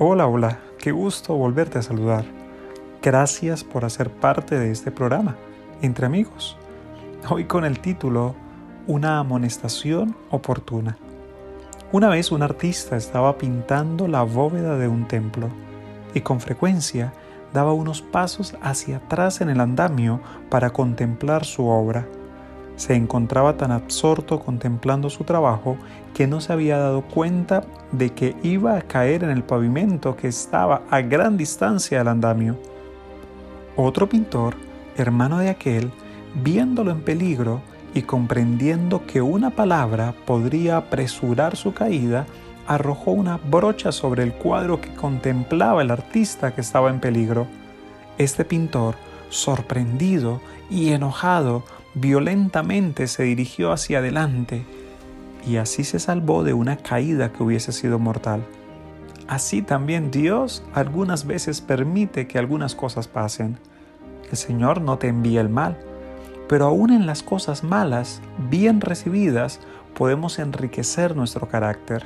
Hola, hola, qué gusto volverte a saludar. Gracias por hacer parte de este programa, Entre Amigos. Hoy con el título Una amonestación oportuna. Una vez un artista estaba pintando la bóveda de un templo y con frecuencia daba unos pasos hacia atrás en el andamio para contemplar su obra se encontraba tan absorto contemplando su trabajo que no se había dado cuenta de que iba a caer en el pavimento que estaba a gran distancia del andamio. Otro pintor, hermano de aquel, viéndolo en peligro y comprendiendo que una palabra podría apresurar su caída, arrojó una brocha sobre el cuadro que contemplaba el artista que estaba en peligro. Este pintor, sorprendido y enojado, violentamente se dirigió hacia adelante y así se salvó de una caída que hubiese sido mortal. Así también Dios algunas veces permite que algunas cosas pasen. El Señor no te envía el mal, pero aún en las cosas malas, bien recibidas, podemos enriquecer nuestro carácter,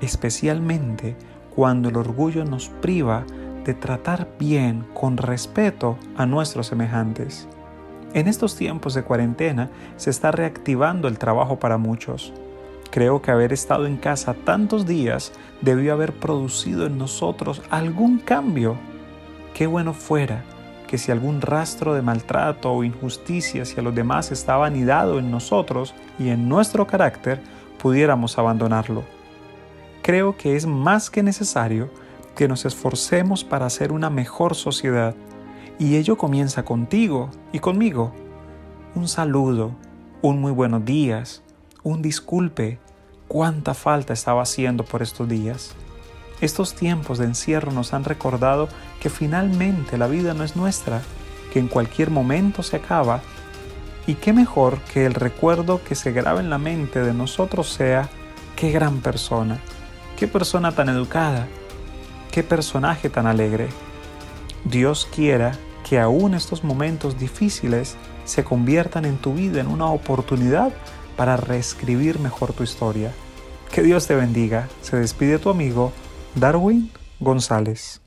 especialmente cuando el orgullo nos priva de tratar bien, con respeto, a nuestros semejantes. En estos tiempos de cuarentena se está reactivando el trabajo para muchos. Creo que haber estado en casa tantos días debió haber producido en nosotros algún cambio. Qué bueno fuera que si algún rastro de maltrato o injusticia hacia los demás estaba anidado en nosotros y en nuestro carácter, pudiéramos abandonarlo. Creo que es más que necesario que nos esforcemos para hacer una mejor sociedad y ello comienza contigo y conmigo. Un saludo, un muy buenos días, un disculpe. Cuánta falta estaba haciendo por estos días. Estos tiempos de encierro nos han recordado que finalmente la vida no es nuestra, que en cualquier momento se acaba, y qué mejor que el recuerdo que se graba en la mente de nosotros sea, qué gran persona, qué persona tan educada, qué personaje tan alegre. Dios quiera que aún estos momentos difíciles se conviertan en tu vida en una oportunidad para reescribir mejor tu historia. Que Dios te bendiga. Se despide tu amigo Darwin González.